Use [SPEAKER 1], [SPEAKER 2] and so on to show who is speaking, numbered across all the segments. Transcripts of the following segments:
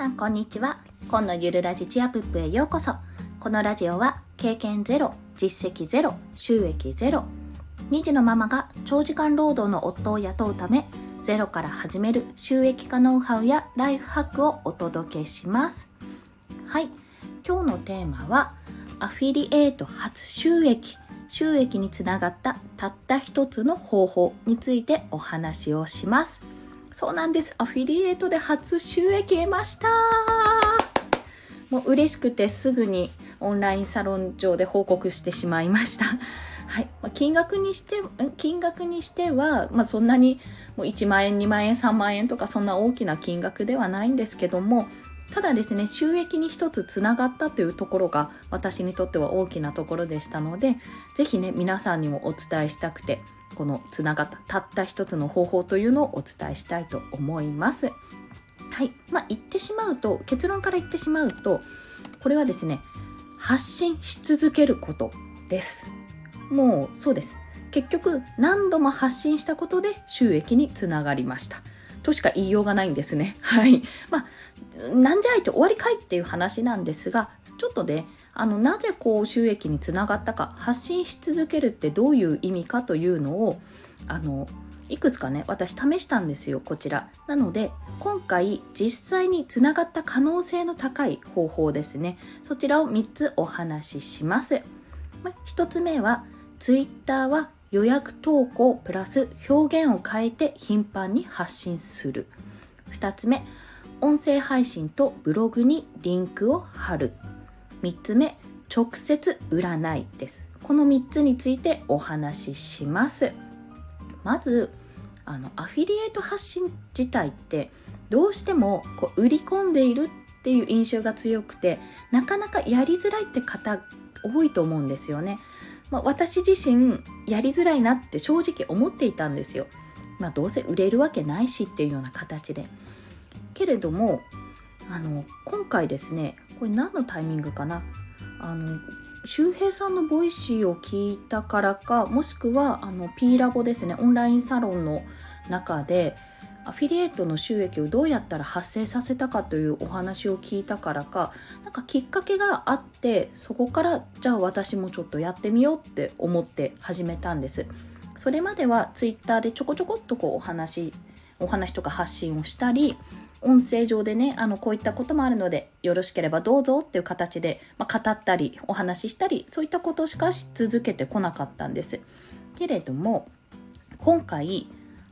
[SPEAKER 1] さんこんにちは。今のゆるラジチアプップへようこそ。このラジオは経験ゼロ実績ゼロ収益ゼロ2児のママが長時間労働の夫を雇うためゼロから始める収益化ノウハウやライフハックをお届けします。はい。今日のテーマはアフィリエイト初収益収益につながったたった一つの方法についてお話をします。そうなんです。アフィリエイトで初収益得ました。もう嬉しくてすぐにオンラインサロン上で報告してしまいました。はい。まあ、金額にして、金額にしては、まあ、そんなにもう1万円、2万円、3万円とかそんな大きな金額ではないんですけども、ただですね、収益に一つつながったというところが私にとっては大きなところでしたので、ぜひね、皆さんにもお伝えしたくて、このつながったたった一つの方法というのをお伝えしたいと思います。はい。まあ、言ってしまうと、結論から言ってしまうと、これはですね、発信し続けることです。もうそうです。結局、何度も発信したことで収益につながりました。としか言いようがないんですね。はい。まあ、なんじゃいって終わりかいっていう話なんですが、ちょっとね、あのなぜこう収益につながったか発信し続けるってどういう意味かというのをあのいくつかね私試したんですよこちらなので今回実際につながった可能性の高い方法ですねそちらを3つお話しします1つ目は Twitter は予約投稿プラス表現を変えて頻繁に発信する。2つ目音声配信とブログにリンクを貼る。3つ目直接占いです。この3つについてお話しします。まずあのアフィリエイト発信自体ってどうしてもこう売り込んでいるっていう印象が強くてなかなかやりづらいって方多いと思うんですよね、まあ、私自身やりづらいなって正直思っていたんですよ。まあどうせ売れるわけないしっていうような形で。けれどもあの今回ですねこれ何のタイミングかな。あの周平さんのボイシーを聞いたからかもしくはあの P ラボですねオンラインサロンの中でアフィリエイトの収益をどうやったら発生させたかというお話を聞いたからかなんかきっかけがあってそこからじゃあ私もちょっとやってみようって思って始めたんですそれまでは Twitter でちょこちょこっとこうお話お話とか発信をしたり音声上でね、あの、こういったこともあるので、よろしければどうぞっていう形で、まあ、語ったり、お話ししたり、そういったことしかし続けてこなかったんです。けれども、今回、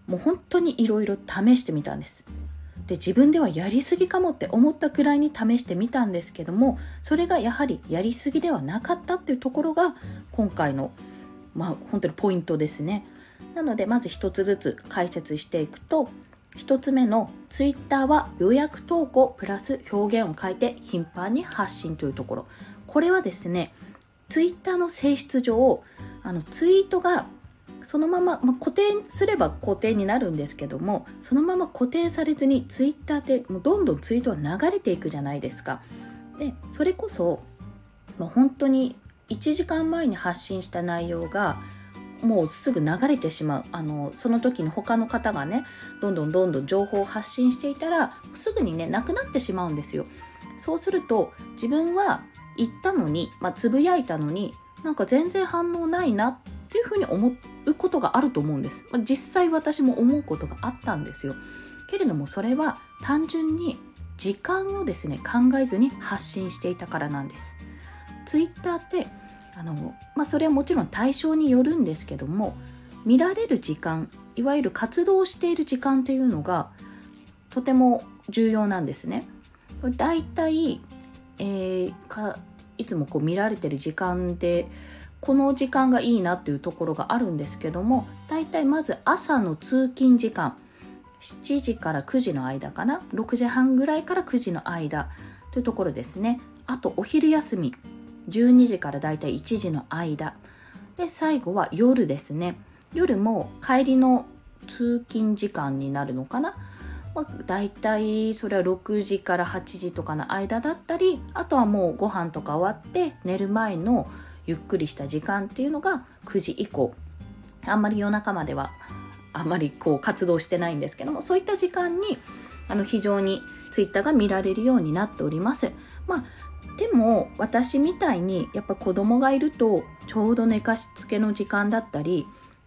[SPEAKER 1] もう本当にいろいろ試してみたんです。で、自分ではやりすぎかもって思ったくらいに試してみたんですけども、それがやはりやりすぎではなかったっていうところが、今回の、まあ、本当にポイントですね。なので、まず一つずつ解説していくと、1つ目の Twitter は予約投稿プラス表現を変えて頻繁に発信というところこれはですね Twitter の性質上あのツイートがそのまま、まあ、固定すれば固定になるんですけどもそのまま固定されずに Twitter でもうどんどんツイートは流れていくじゃないですか。でそれこそもう本当に1時間前に発信した内容がもうすぐ流れてしまう。あのその時に他の方がねどんどんどんどん情報を発信していたらすぐにねなくなってしまうんですよ。そうすると自分は言ったのに、つぶやいたのになんか全然反応ないなっていうふうに思うことがあると思うんです、まあ、実際私も思うことがあったんですよ。けれどもそれは単純に時間をですね考えずに発信していたからなんです。ツイッターってあの、まあ、それはもちろん対象によるんですけども見られる時間いわゆる活動している時間っていうのがとても重要なんですね。だいたい、えー、かいつもこう見られてる時間でこの時間がいいなっていうところがあるんですけどもだいたいまず朝の通勤時間7時から9時の間かな？6時半ぐらいから9時の間というところですね。あとお昼休み12時からだいたい1時の間。で最後は夜ですね。夜も帰りの通勤時間になるのかな、まあ、だいたいそれは6時から8時とかの間だったりあとはもうご飯とか終わって寝る前のゆっくりした時間っていうのが9時以降あんまり夜中まではあんまりこう活動してないんですけどもそういった時間にあの非常にツイッターが見られるようになっております。まあでも私みたいにやっぱ子供がいるとちょうど寝かしつけの時間だったり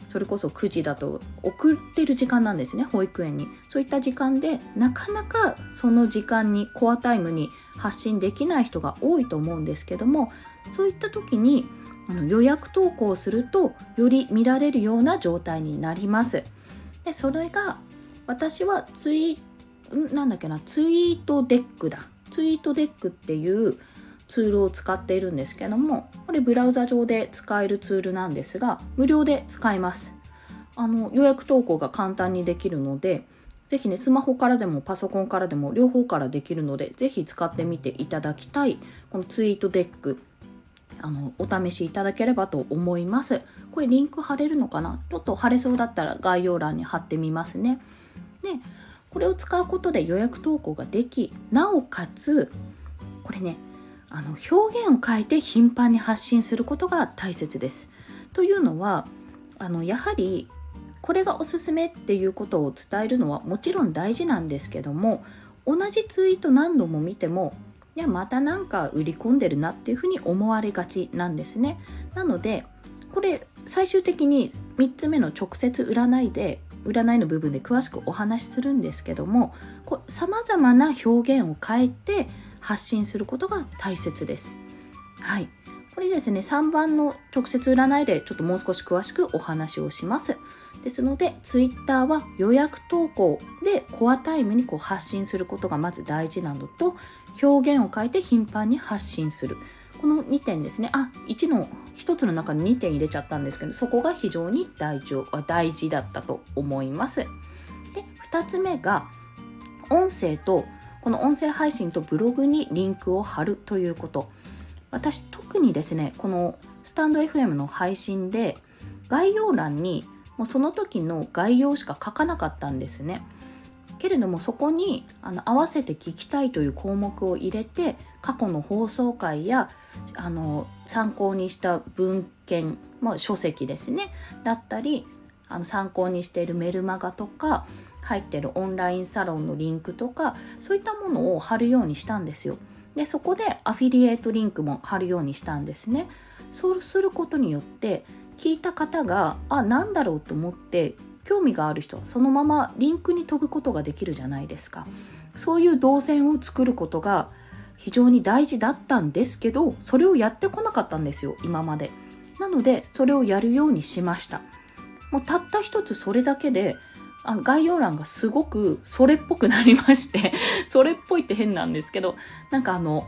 [SPEAKER 1] それこそ9時だと送ってる時間なんですね保育園にそういった時間でなかなかその時間にコアタイムに発信できない人が多いと思うんですけどもそういった時にあの予約投稿するとより見られるような状態になります。でそれが私はツイなんだっけなツイートデックだ。ツイートデックっていうツールを使っているんですけどもこれブラウザ上で使えるツールなんですが無料で使えます。あの予約投稿が簡単にできるのでぜひねスマホからでもパソコンからでも両方からできるのでぜひ使ってみていただきたいこのツイートデック。あのお試しいただければと思います。これリンク貼れるのかな？ちょっと貼れそうだったら概要欄に貼ってみますね。でこれを使うことで予約投稿ができなおかつこれねあの表現を変えて頻繁に発信することが大切です。というのはあのやはりこれがおすすめっていうことを伝えるのはもちろん大事なんですけども同じツイート何度も見てもいやまたなんか売り込んでるなっていうふうに思われがちなんですね。なのでこれ最終的に3つ目の直接占いで占いの部分で詳しくお話しするんですけどもさまざまな表現を変えて発信することが大切です。はい。これですね、3番の直接占いでちょっともう少し詳しくお話をします。ですので、Twitter は予約投稿でコアタイムにこう発信することがまず大事なのと、表現を変えて頻繁に発信する。この2点ですね。あ、1の、1つの中に2点入れちゃったんですけど、そこが非常に大事大事だったと思います。で、2つ目が、音声とこの音声配信とブログにリンクを貼るということ私特にですねこのスタンド FM の配信で概要欄にもうその時の概要しか書かなかったんですねけれどもそこにあの合わせて聞きたいという項目を入れて過去の放送回やあの参考にした文献、まあ、書籍ですねだったりあの参考にしているメルマガとか入ってるオンラインサロンのリンクとかそういったものを貼るようにしたんですよ。でそこでアフィリエイトリンクも貼るようにしたんですね。そうすることによって聞いた方があ何だろうと思って興味がある人はそのままリンクに飛ぶことができるじゃないですか。そういう動線を作ることが非常に大事だったんですけどそれをやってこなかったんですよ今まで。なのでそれをやるようにしました。もうたった一つそれだけであの概要欄がすごくそれっぽくなりまして それっぽいって変なんですけどなんかあの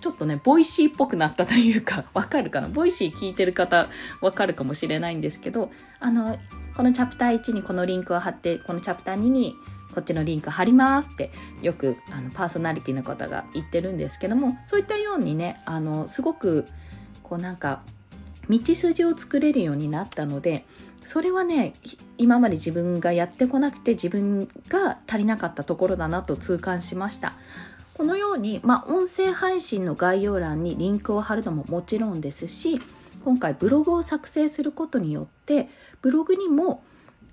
[SPEAKER 1] ちょっとねボイシーっぽくなったというか わかるかな？ボイシー聞いてる方わかるかもしれないんですけどあのこのチャプター1にこのリンクを貼ってこのチャプター2にこっちのリンク貼りますってよくあのパーソナリティの方が言ってるんですけどもそういったようにねあのすごくこうなんか道筋を作れるようになったのでそれはね今まで自分がやってこなくて自分が足りなかったところだなと痛感しました。このように、まあ、音声配信の概要欄にリンクを貼るのももちろんですし今回ブログを作成することによってブログにも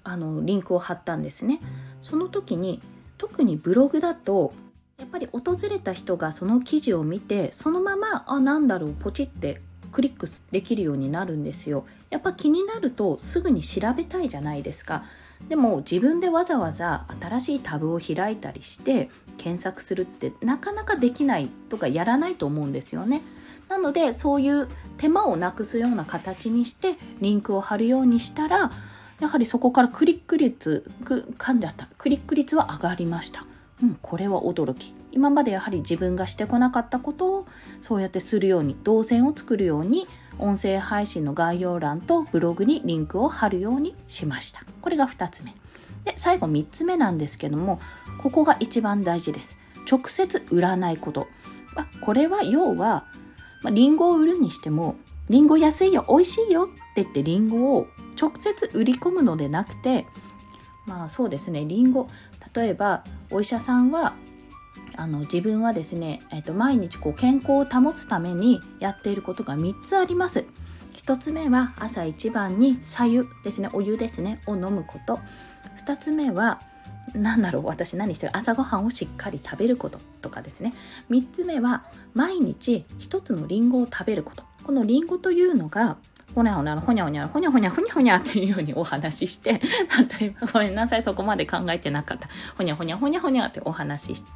[SPEAKER 1] あのリンクを貼ったんですね。その時に特にブログだとやっぱり訪れた人がその記事を見てそのままあなんだろうポチってクリックできるようになるんですよ。やっぱ気になるとすぐに調べたいじゃないですか。でも自分でわざわざ新しいタブを開いたりして検索するってなかなかできないとかやらないと思うんですよね。なのでそういう手間をなくすような形にしてリンクを貼るようにしたらやはりそこからクリック率噛んじゃった。クリック率は上がりました。うん、これは驚き。今までやはり自分がしてこなかったことをそうやってするように動線を作るように音声配信の概要欄とブログにリンクを貼るようにしました。これが2つ目。で最後3つ目なんですけどもここが一番大事です。直接売らないこと。これは要は、まあ、リンゴを売るにしてもリンゴ安いよ美味しいよって言ってリンゴを直接売り込むのでなくてまあそうですね。リンゴ例えばお医者さんはあの自分はですね、えーと、毎日こう健康を保つためにやっていることが3つあります。1つ目は朝一番に白湯ですねお湯ですねを飲むこと。2つ目はなんだろう私何してる朝ごはんをしっかり食べることとかですね。3つ目は毎日1つのリンゴを食べること。このリンゴというのがほにゃほにゃほにゃほにゃほにゃほにゃほにゃほにゃっていうようにお話しして 例えばごめんなさいそこまで考えてなかったほにゃほにゃほにゃほにゃってお話しして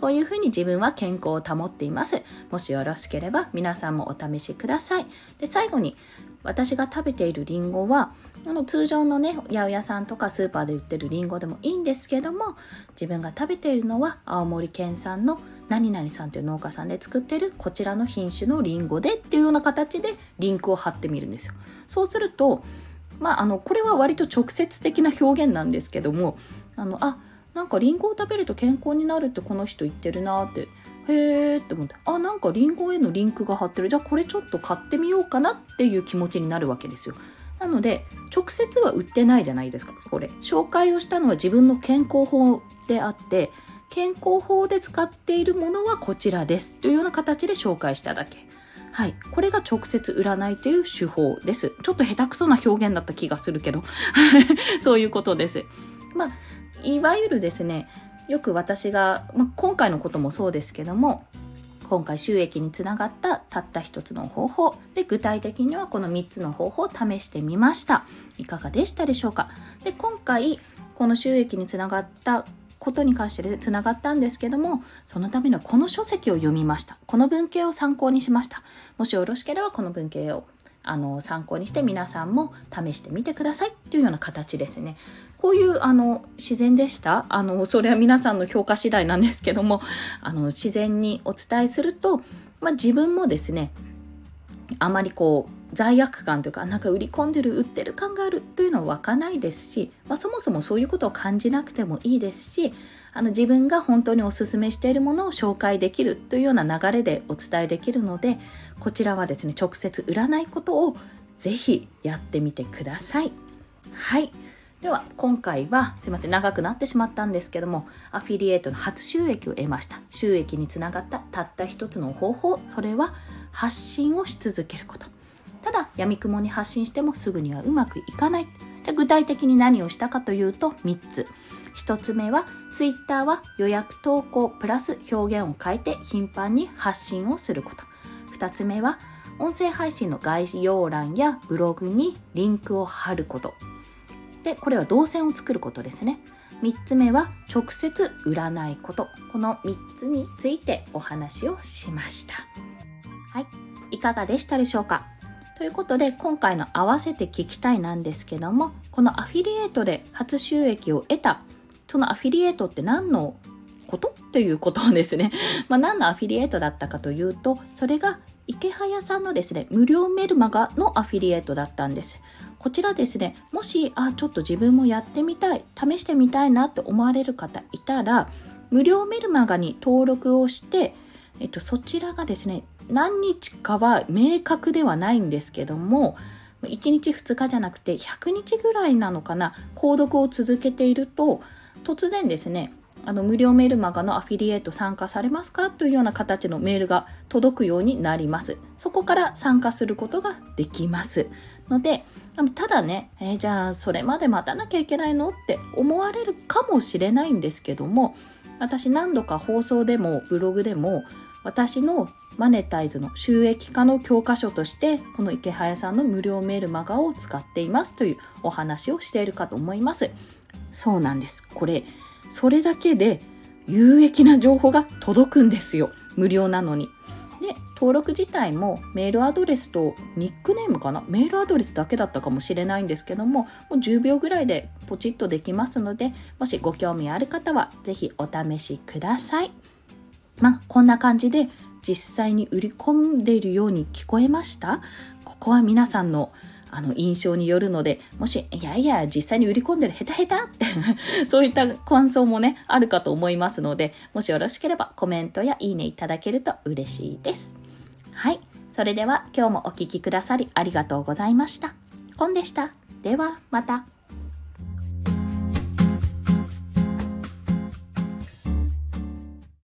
[SPEAKER 1] こういうふうに自分は健康を保っています。もしよろしければ皆さんもお試しください。で、最後に私が食べているりんごはあの通常のね八百屋さんとかスーパーで売ってるりんごでもいいんですけども自分が食べているのは青森県産の何々さんという農家さんで作ってるこちらの品種のりんごでっていうような形でリンクを貼ってみるんですよ。そうするとまあ、あのこれは割と直接的な表現なんですけどもあのあなんかリンゴを食べると健康になるってこの人言ってるなってへーって思ってあなんかリンゴへのリンクが貼ってるじゃあこれちょっと買ってみようかなっていう気持ちになるわけですよ。なので直接は売ってないじゃないですかこれ紹介をしたのは自分の健康法であって健康法で使っているものはこちらですというような形で紹介しただけはい。これが直接占いという手法です。ちょっと下手くそな表現だった気がするけど、そういうことです。まあ、いわゆるですね、よく私が、まあ、今回のこともそうですけども、今回収益につながったたった一つの方法で具体的にはこの3つの方法を試してみましたいかがでしたでしょうか？で今回この収益につながったことに関してつながったんですけどもそのためのこの書籍を読みました。この文系を参考にしました。もしよろしければこの文系をあの参考にして皆さんも試してみてください。っていうような形ですね。こういうあの自然でした？あのそれは皆さんの評価次第なんですけどもあの自然にお伝えすると、まあ、自分もですねあまりこう罪悪感というかなんか売り込んでる売ってる感があるというのは湧かないですし、まあ、そもそもそういうことを感じなくてもいいですしあの自分が本当におすすめしているものを紹介できるというような流れでお伝えできるのでこちらはですね直接売らないことをぜひやってみてください。はい。では今回はすいません長くなってしまったんですけどもアフィリエイトの初収益を得ました。収益につながったたった一つの方法それは発信をし続けること。ただ闇雲に発信してもすぐにはうまくいかない。じゃ具体的に何をしたかというと3つ。1つ目は Twitter は予約投稿プラス表現を変えて頻繁に発信をすること。2つ目は音声配信の概要欄やブログにリンクを貼ること。でこれは動線を作ることですね。3つ目は直接売らないこと。この3つについてお話をしました。はい。いかがでしたでしょうか？ということで今回の合わせて聞きたいなんですけどもこのアフィリエイトで初収益を得たそのアフィリエイトって何のこと？っていうことですね。まあ、何のアフィリエイトだったかというと、それが池早さんのですね、無料メルマガのアフィリエイトだったんです。こちらですね、もし、あ、ちょっと自分もやってみたい、試してみたいなって思われる方いたら、無料メルマガに登録をして、えっと、そちらがですね、何日かは明確ではないんですけども、1日2日じゃなくて100日ぐらいなのかな、購読を続けていると、突然ですねあの無料メールマガのアフィリエイト参加されますかというような形のメールが届くようになります。そこから参加することができます。ので、ただね、えー、じゃあそれまで待たなきゃいけないのって思われるかもしれないんですけども、私何度か放送でもブログでも私のマネタイズの収益化の教科書としてこの池早さんの無料メールマガを使っていますというお話をしているかと思います。そうなんです。これ、それだけで有益な情報が届くんですよ。無料なのに。で、登録自体もメールアドレスとニックネームかな？メールアドレスだけだったかもしれないんですけども、もう10秒ぐらいでポチッとできますので、もしご興味ある方はぜひお試しください。まあ、こんな感じで実際に売り込んでいるように聞こえました？ここは皆さんのあの印象によるので、もし、いやいや、実際に売り込んでるヘタヘタってそういった感想もね、あるかと思いますので、もしよろしければコメントやいいねいただけると嬉しいです。はい。それでは今日もお聴きくださりありがとうございました。コンでした。ではまた。